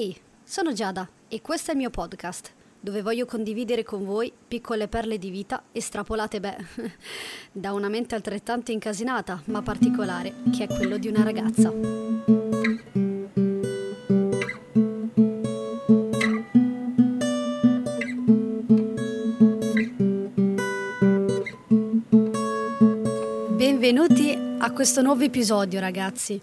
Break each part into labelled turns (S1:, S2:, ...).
S1: Ehi, sono Giada e questo è il mio podcast, dove voglio condividere con voi piccole perle di vita estrapolate, beh, da una mente altrettanto incasinata, ma particolare, che è quello di una ragazza. Benvenuti a questo nuovo episodio, ragazzi.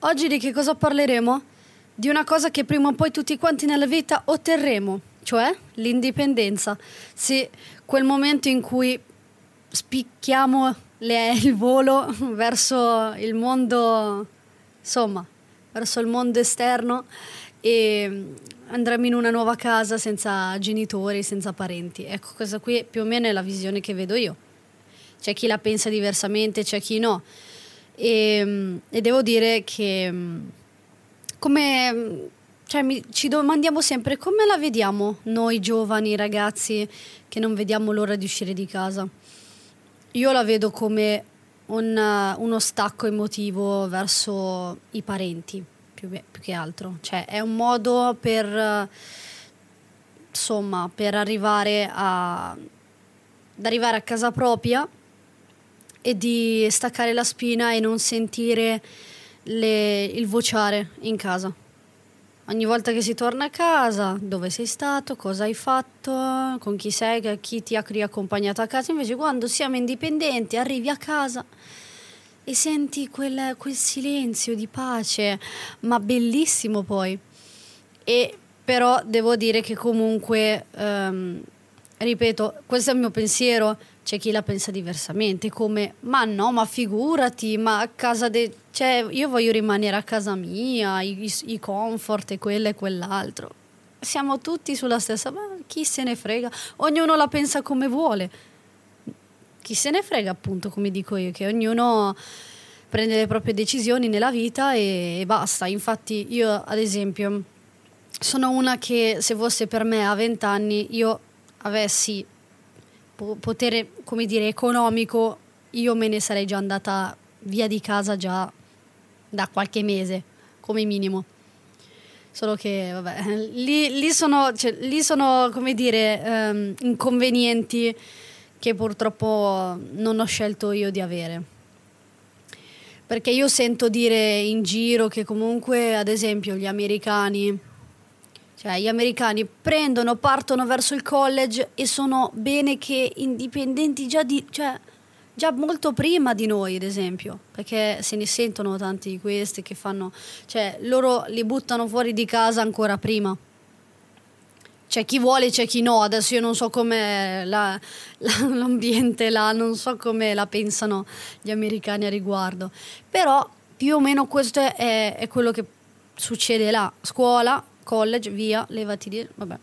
S1: Oggi di che cosa parleremo? Di una cosa che prima o poi tutti quanti nella vita otterremo, cioè l'indipendenza. Sì, quel momento in cui spicchiamo le, il volo verso il mondo, insomma, verso il mondo esterno e andremo in una nuova casa senza genitori, senza parenti. Ecco, questa qui più o meno è la visione che vedo io c'è chi la pensa diversamente, c'è chi no. E, e devo dire che come cioè, mi, ci domandiamo sempre come la vediamo noi giovani ragazzi che non vediamo l'ora di uscire di casa. Io la vedo come un, uno stacco emotivo verso i parenti, più, più che altro. Cioè, è un modo per, insomma, per arrivare a, ad arrivare a casa propria e di staccare la spina e non sentire le, il vociare in casa. Ogni volta che si torna a casa, dove sei stato, cosa hai fatto, con chi sei, chi ti ha riaccompagnato a casa. Invece quando siamo indipendenti arrivi a casa e senti quel, quel silenzio di pace, ma bellissimo poi. E però devo dire che comunque, um, ripeto, questo è il mio pensiero, c'è chi la pensa diversamente, come ma no, ma figurati, ma a casa de... cioè io voglio rimanere a casa mia, i, i comfort e quello e quell'altro. Siamo tutti sulla stessa, ma chi se ne frega? Ognuno la pensa come vuole. Chi se ne frega, appunto, come dico io, che ognuno prende le proprie decisioni nella vita e, e basta. Infatti io, ad esempio, sono una che se fosse per me a 20 anni io avessi potere, come dire, economico, io me ne sarei già andata via di casa già da qualche mese, come minimo. Solo che, vabbè, lì, lì, sono, cioè, lì sono, come dire, um, inconvenienti che purtroppo non ho scelto io di avere. Perché io sento dire in giro che comunque, ad esempio, gli americani cioè, gli americani prendono, partono verso il college e sono bene che indipendenti già, di, cioè, già molto prima di noi, ad esempio, perché se ne sentono tanti di questi che fanno, cioè, loro li buttano fuori di casa ancora prima. C'è chi vuole, c'è chi no. Adesso io non so come la, la, l'ambiente là, non so come la pensano gli americani a riguardo. Però più o meno questo è, è quello che succede là. Scuola, college, via, levati di... vabbè.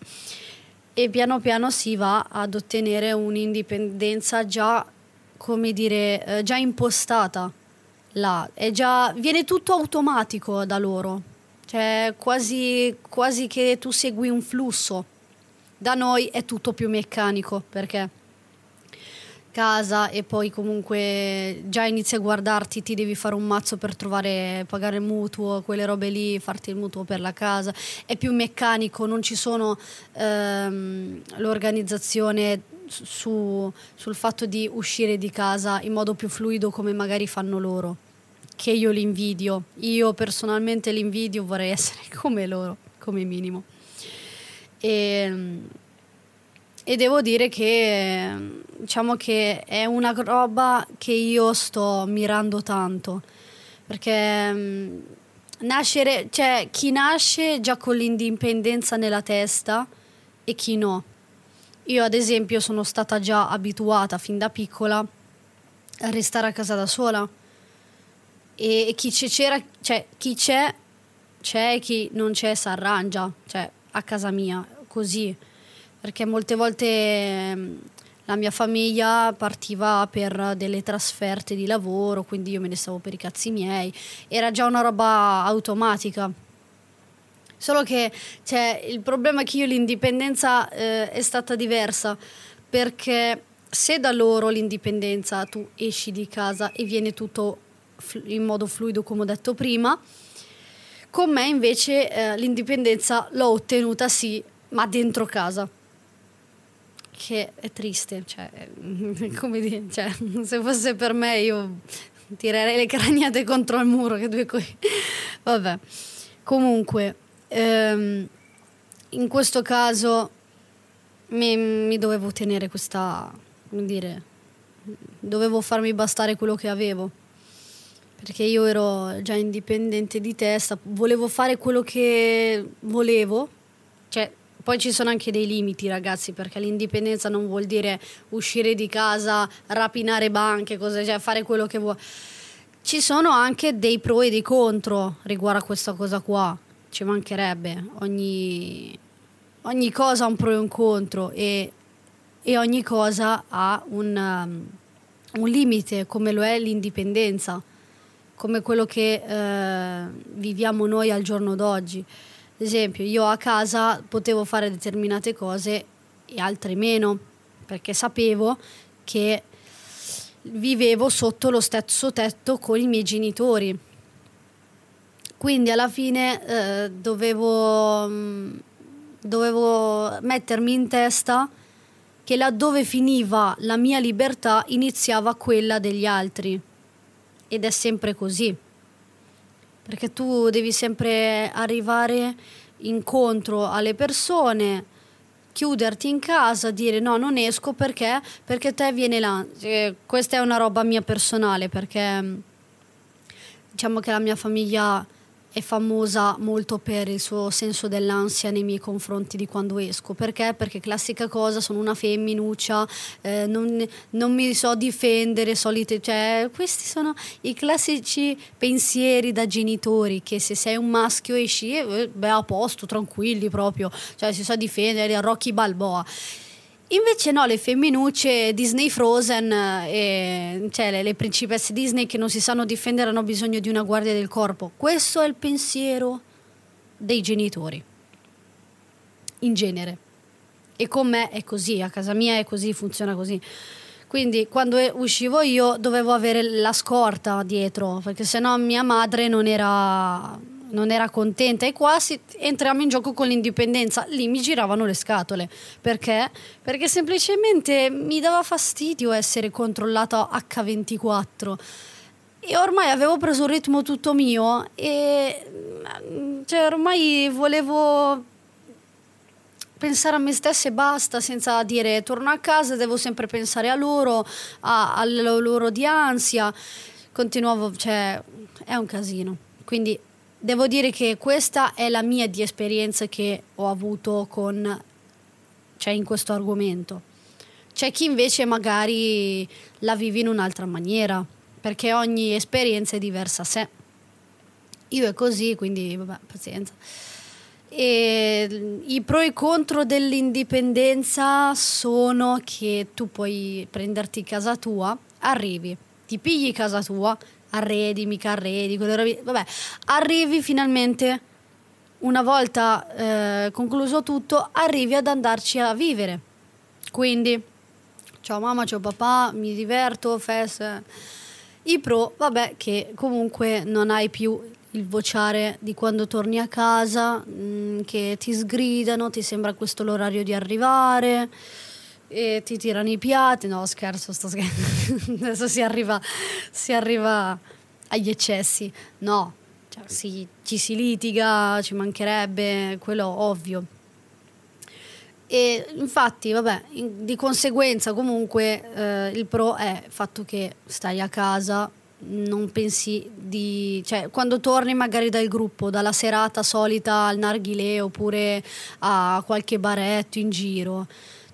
S1: E piano piano si va ad ottenere un'indipendenza già, come dire, eh, già impostata là. È già, viene tutto automatico da loro. Cioè, quasi, quasi che tu segui un flusso. Da noi è tutto più meccanico, perché casa e poi comunque già inizi a guardarti, ti devi fare un mazzo per trovare, pagare il mutuo, quelle robe lì, farti il mutuo per la casa, è più meccanico, non ci sono ehm, l'organizzazione su, sul fatto di uscire di casa in modo più fluido come magari fanno loro, che io li invidio, io personalmente li invidio, vorrei essere come loro, come minimo. E, ehm, e devo dire che diciamo che è una roba che io sto mirando tanto. Perché um, nascere, cioè chi nasce già con l'indipendenza nella testa e chi no. Io ad esempio sono stata già abituata fin da piccola a restare a casa da sola. E, e chi c'era, cioè chi c'è c'è e chi non c'è si arrangia, cioè a casa mia, così perché molte volte ehm, la mia famiglia partiva per delle trasferte di lavoro, quindi io me ne stavo per i cazzi miei, era già una roba automatica. Solo che cioè, il problema è che io l'indipendenza eh, è stata diversa, perché se da loro l'indipendenza tu esci di casa e viene tutto in modo fluido come ho detto prima, Con me invece eh, l'indipendenza l'ho ottenuta sì, ma dentro casa. Che è triste, cioè, come dire, cioè, se fosse per me io tirerei le craniate contro il muro, che due coi... Vabbè, comunque, ehm, in questo caso mi, mi dovevo tenere questa, come dire, dovevo farmi bastare quello che avevo. Perché io ero già indipendente di testa, volevo fare quello che volevo, cioè poi ci sono anche dei limiti ragazzi perché l'indipendenza non vuol dire uscire di casa, rapinare banche, cose, cioè fare quello che vuoi. Ci sono anche dei pro e dei contro riguardo a questa cosa qua, ci mancherebbe, ogni, ogni cosa ha un pro e un contro e, e ogni cosa ha un, um, un limite come lo è l'indipendenza come quello che eh, viviamo noi al giorno d'oggi. Esempio, io a casa potevo fare determinate cose e altre meno, perché sapevo che vivevo sotto lo stesso tetto con i miei genitori. Quindi alla fine eh, dovevo, mm, dovevo mettermi in testa che laddove finiva la mia libertà iniziava quella degli altri ed è sempre così. Perché tu devi sempre arrivare incontro alle persone, chiuderti in casa, dire no, non esco perché, perché te viene là. Eh, questa è una roba mia personale perché diciamo che la mia famiglia è famosa molto per il suo senso dell'ansia nei miei confronti di quando esco. Perché? Perché classica cosa, sono una femminuccia, eh, non, non, mi so difendere, solite, cioè questi sono i classici pensieri da genitori che se sei un maschio esci, eh, beh a posto, tranquilli proprio, cioè si sa difendere, Rocky Balboa. Invece no, le femminucce Disney Frozen, eh, cioè le, le, principesse Disney che non si sanno difendere hanno bisogno di una guardia del corpo. Questo è il pensiero dei genitori, in genere. E con me è così, a casa mia è così, funziona così. Quindi quando uscivo io dovevo avere la scorta dietro, perché sennò mia madre non era non era contenta e qua si, entriamo in gioco con l'indipendenza. Lì mi giravano le scatole. Perché? Perché semplicemente mi dava fastidio essere controllato H24. E ormai avevo preso un ritmo tutto mio e cioè, ormai volevo pensare a me stessa e basta, senza dire torno a casa, devo sempre pensare a loro, a, alla loro di ansia. Continuavo, cioè, è un casino. Quindi devo dire che questa è la mia di esperienza che ho avuto con, cioè in questo argomento. C'è chi invece magari la vive in un'altra maniera, perché ogni esperienza è diversa a sé. Io è così, quindi vabbè, pazienza. E I pro e i contro dell'indipendenza sono che tu puoi prenderti casa tua, arrivi, ti pigli casa tua, arredi, mica arredi, quelle robe. Vabbè, arrivi finalmente, una volta eh, concluso tutto, arrivi ad andarci a vivere. Quindi, ciao mamma, ciao papà, mi diverto, festa. I pro, vabbè, che comunque non hai più il vociare di quando torni a casa, mh, mm, che ti sgridano, ti sembra questo l'orario di arrivare e ti tirano i piatti. No, scherzo, sto scherzando. Adesso si arriva, si arriva agli eccessi. No, cioè, sì, ci si litiga, ci mancherebbe, quello ovvio. E infatti, vabbè, in, di conseguenza comunque eh, il pro è il fatto che stai a casa, non pensi di... cioè quando torni magari dal gruppo, dalla serata solita al narghilè oppure a qualche baretto in giro,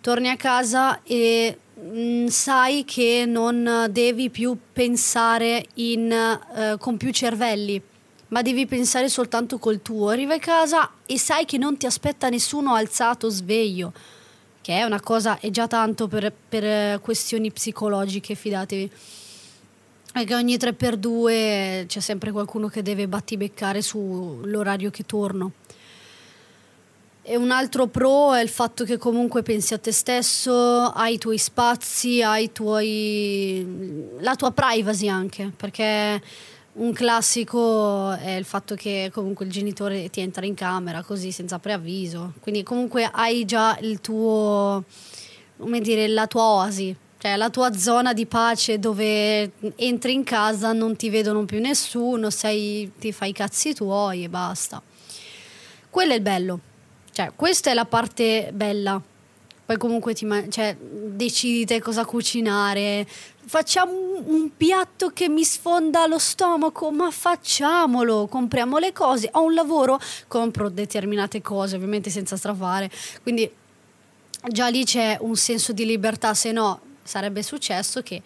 S1: torni a casa e mh, mm, sai che non devi più pensare in, uh, con più cervelli, ma devi pensare soltanto col tuo. Arrivi a casa e sai che non ti aspetta nessuno alzato, sveglio, che è una cosa, è già tanto per, per eh, questioni psicologiche, fidatevi. Perché ogni 3x2 c'è sempre qualcuno che deve battibeccare sull'orario che torno. E un altro pro è il fatto che comunque pensi a te stesso, hai i tuoi spazi, hai tuoi... la tua privacy anche, perché un classico è il fatto che comunque il genitore ti entra in camera così senza preavviso, quindi comunque hai già il tuo, come dire, la tua oasi, cioè la tua zona di pace dove entri in casa, non ti vedono più nessuno, sei, ti fai i cazzi tuoi e basta. Quello è il bello, cioè questa è la parte bella. Poi comunque ti man- cioè, decidi te cosa cucinare, facciamo un piatto che mi sfonda lo stomaco, ma facciamolo, compriamo le cose, ho un lavoro, compro determinate cose, ovviamente senza strafare. Quindi già lì c'è un senso di libertà, se no sarebbe successo che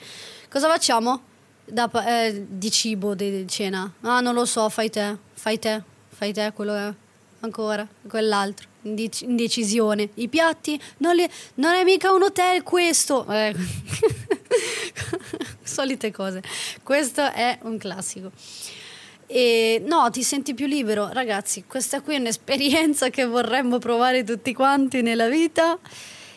S1: cosa facciamo da, eh, di cibo, di cena? Ah, non lo so, fai te, fai te, fai te, quello è ancora, quell'altro. Indecisione. I piatti non, li, non è mica un hotel questo. Eh. Solite cose. Questo è un classico. E no, ti senti più libero. Ragazzi, questa qui è un'esperienza che vorremmo provare tutti quanti nella vita.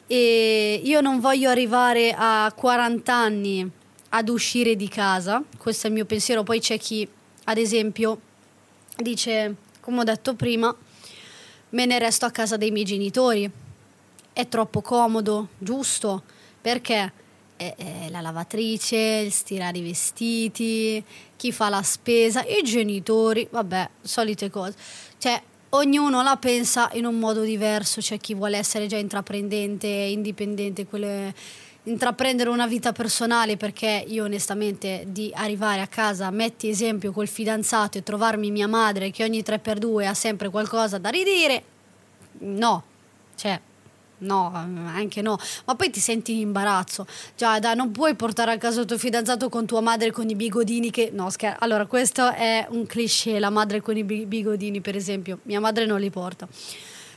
S1: E io non voglio arrivare a 40 anni ad uscire di casa. Questo è il mio pensiero. Poi c'è chi, ad esempio, dice, come ho detto prima, me ne resto a casa dei miei genitori. È troppo comodo, giusto? Perché? eh, la lavatrice, il stirare i vestiti, chi fa la spesa, i genitori, vabbè, solite cose. Cioè, ognuno la pensa in un modo diverso, c'è chi vuole essere già intraprendente, indipendente, quelle, intraprendere una vita personale perché io onestamente di arrivare a casa, metti esempio col fidanzato e trovarmi mia madre che ogni 3x2 ha sempre qualcosa da ridire, no, cioè No, anche no. Ma poi ti senti in imbarazzo. Già, dai, non puoi portare a casa il tuo fidanzato con tua madre con i bigodini che... No, scherzo. Allora, questo è un cliché, la madre con i bigodini, per esempio. Mia madre non li porta.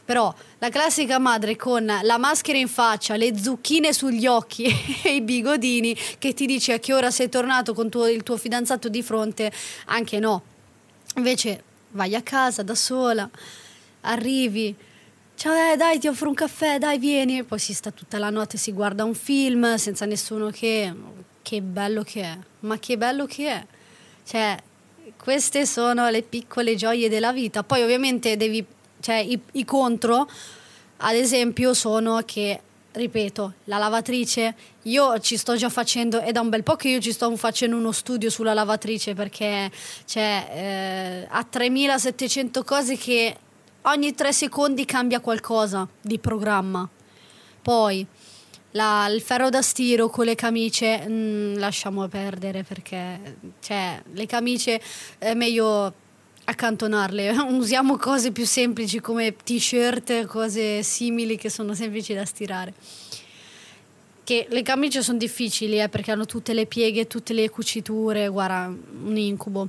S1: Però la classica madre con la maschera in faccia, le zucchine sugli occhi e i bigodini che ti dice a che ora sei tornato con tuo, il tuo fidanzato di fronte, anche no. Invece vai a casa da sola, arrivi ciao eh, dai ti offro un caffè, dai vieni, poi si sta tutta la notte, si guarda un film senza nessuno che... Che bello che è, ma che bello che è. Cioè, queste sono le piccole gioie della vita. Poi ovviamente devi, cioè i, i contro, ad esempio, sono che ripeto, la lavatrice, io ci sto già facendo, è da un bel po' che io ci sto facendo uno studio sulla lavatrice perché cioè, eh, ha 3700 cose che ogni tre secondi cambia qualcosa di programma. Poi la, il ferro da stiro con le camicie mh, mm, lasciamo perdere perché cioè, le camicie è meglio accantonarle. Usiamo cose più semplici come t-shirt, cose simili che sono semplici da stirare. Che le camicie sono difficili eh, perché hanno tutte le pieghe, tutte le cuciture, guarda, un incubo.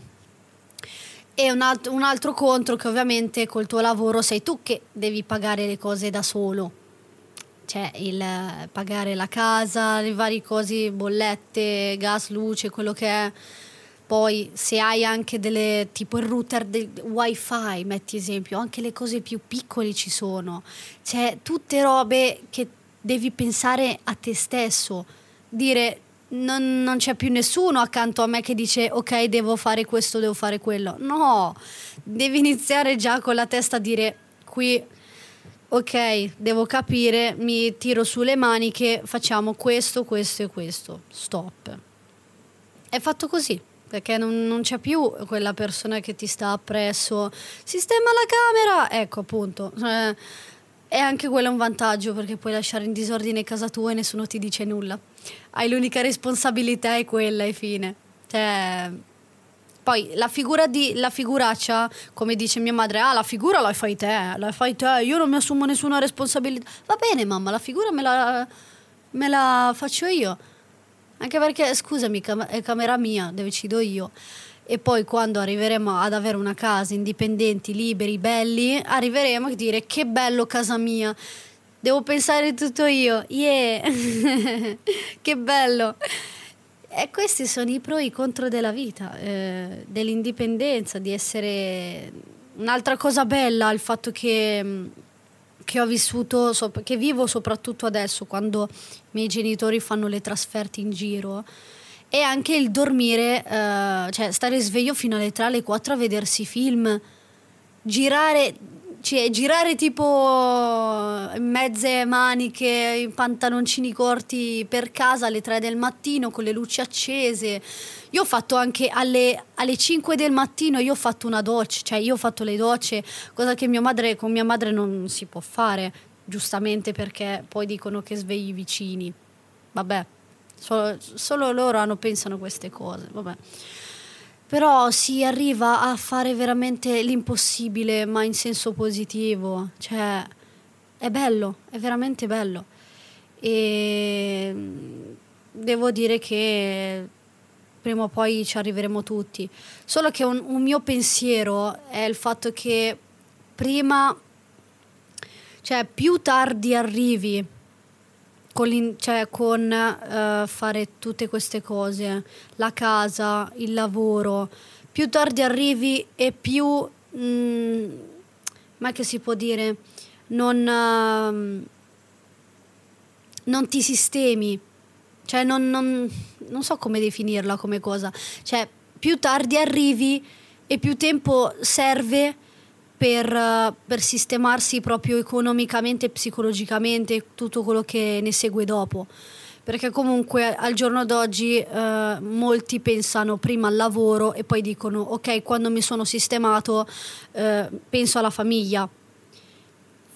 S1: E un, alt- un altro contro che ovviamente col tuo lavoro sei tu che devi pagare le cose da solo. Cioè il pagare la casa, le varie cose, bollette, gas, luce, quello che è. Poi se hai anche delle tipo il router del wifi, metti esempio, anche le cose più piccole ci sono. Cioè tutte robe che devi pensare a te stesso. Dire non, non, c'è più nessuno accanto a me che dice ok devo fare questo, devo fare quello. No, devi iniziare già con la testa a dire qui ok devo capire, mi tiro sulle maniche, facciamo questo, questo e questo. Stop. È fatto così perché non, non, c'è più quella persona che ti sta appresso, sistema la camera, ecco appunto. Eh, e anche quello è un vantaggio perché puoi lasciare in disordine casa tua e nessuno ti dice nulla. Hai l'unica responsabilità è quella e fine. Cioè, poi la figura di la figuraccia, come dice mia madre, ah la figura la fai te, la fai te, io non mi assumo nessuna responsabilità. Va bene mamma, la figura me la, me la faccio io. Anche perché, scusami, è camera mia, decido io e poi quando arriveremo ad avere una casa indipendenti, liberi, belli, arriveremo a dire che bello casa mia. Devo pensare tutto io. Yeah! che bello! E questi sono i pro e i contro della vita, eh, dell'indipendenza, di essere un'altra cosa bella, il fatto che, che ho vissuto, che vivo soprattutto adesso, quando i miei genitori fanno le trasferte in giro e anche il dormire, eh, cioè stare sveglio fino alle 3 alle 4 a vedersi film, girare, cioè, girare tipo in mezze maniche, in pantaloncini corti per casa alle 3 del mattino con le luci accese. Io ho fatto anche alle, alle 5 del mattino, io ho fatto una doccia, cioè io ho fatto le docce, cosa che mia madre, con mia madre non si può fare, giustamente perché poi dicono che svegli i vicini. Vabbè, solo, solo loro hanno, pensano queste cose, vabbè. Però si arriva a fare veramente l'impossibile, ma in senso positivo. Cioè, è bello, è veramente bello. E devo dire che prima o poi ci arriveremo tutti. Solo che un, un mio pensiero è il fatto che prima, cioè più tardi arrivi con, cioè, con uh, fare tutte queste cose, la casa, il lavoro, più tardi arrivi e più, mm, ma che si può dire, non, uh, non ti sistemi, cioè non, non, non so come definirla come cosa, cioè più tardi arrivi e più tempo serve per, per, sistemarsi proprio economicamente e psicologicamente tutto quello che ne segue dopo. Perché comunque al giorno d'oggi eh, molti pensano prima al lavoro e poi dicono ok, quando mi sono sistemato eh, penso alla famiglia.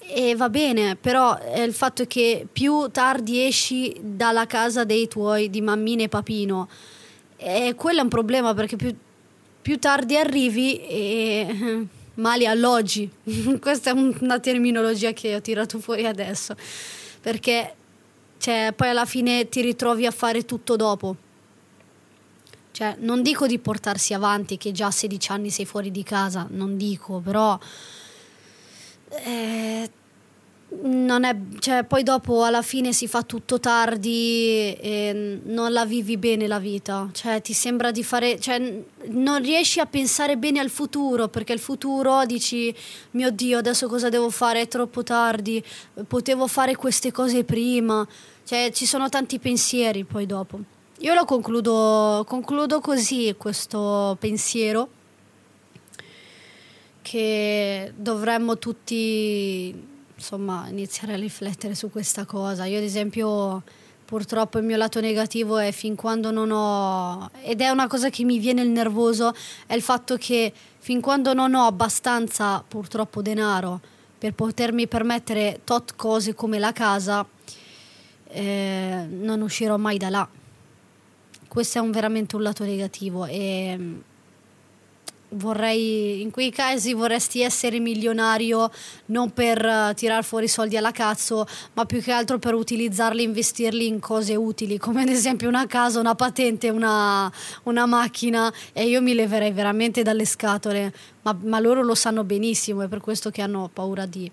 S1: E va bene, però è il fatto è che più tardi esci dalla casa dei tuoi, di mammina e papino, e quello è un problema perché più, più tardi arrivi e mali alloggi. Questa è una terminologia che ho tirato fuori adesso, perché cioè, poi alla fine ti ritrovi a fare tutto dopo. Cioè, non dico di portarsi avanti che già a 16 anni sei fuori di casa, non dico, però... Eh, non è, cioè, poi dopo alla fine si fa tutto tardi e non la vivi bene la vita, cioè ti sembra di fare, cioè non riesci a pensare bene al futuro perché il futuro dici mio Dio adesso cosa devo fare, è troppo tardi, potevo fare queste cose prima, cioè ci sono tanti pensieri poi dopo. Io lo concludo, concludo così questo pensiero che dovremmo tutti insomma, iniziare a riflettere su questa cosa. Io ad esempio purtroppo il mio lato negativo è fin quando non ho ed è una cosa che mi viene il nervoso è il fatto che fin quando non ho abbastanza purtroppo denaro per potermi permettere tot cose come la casa eh, non uscirò mai da là questo è un, veramente un lato negativo e vorrei, in quei casi vorresti essere milionario non per uh, tirar fuori soldi alla cazzo, ma più che altro per utilizzarli investirli in cose utili, come ad esempio una casa, una patente, una, una macchina e io mi leverei veramente dalle scatole, ma, ma loro lo sanno benissimo, è per questo che hanno paura di,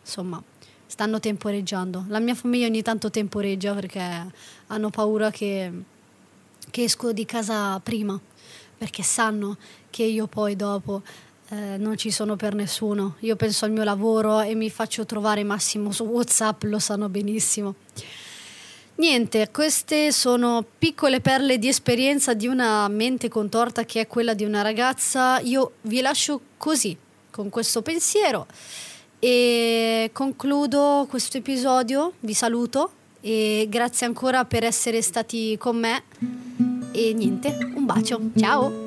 S1: insomma, stanno temporeggiando. La mia famiglia ogni tanto temporeggia perché hanno paura che, che esco di casa prima perché sanno che io poi dopo eh, non ci sono per nessuno. Io penso al mio lavoro e mi faccio trovare massimo su WhatsApp, lo sanno benissimo. Niente, queste sono piccole perle di esperienza di una mente contorta che è quella di una ragazza. Io vi lascio così, con questo pensiero e concludo questo episodio. Vi saluto e grazie ancora per essere stati con me e niente, un bacio, ciao!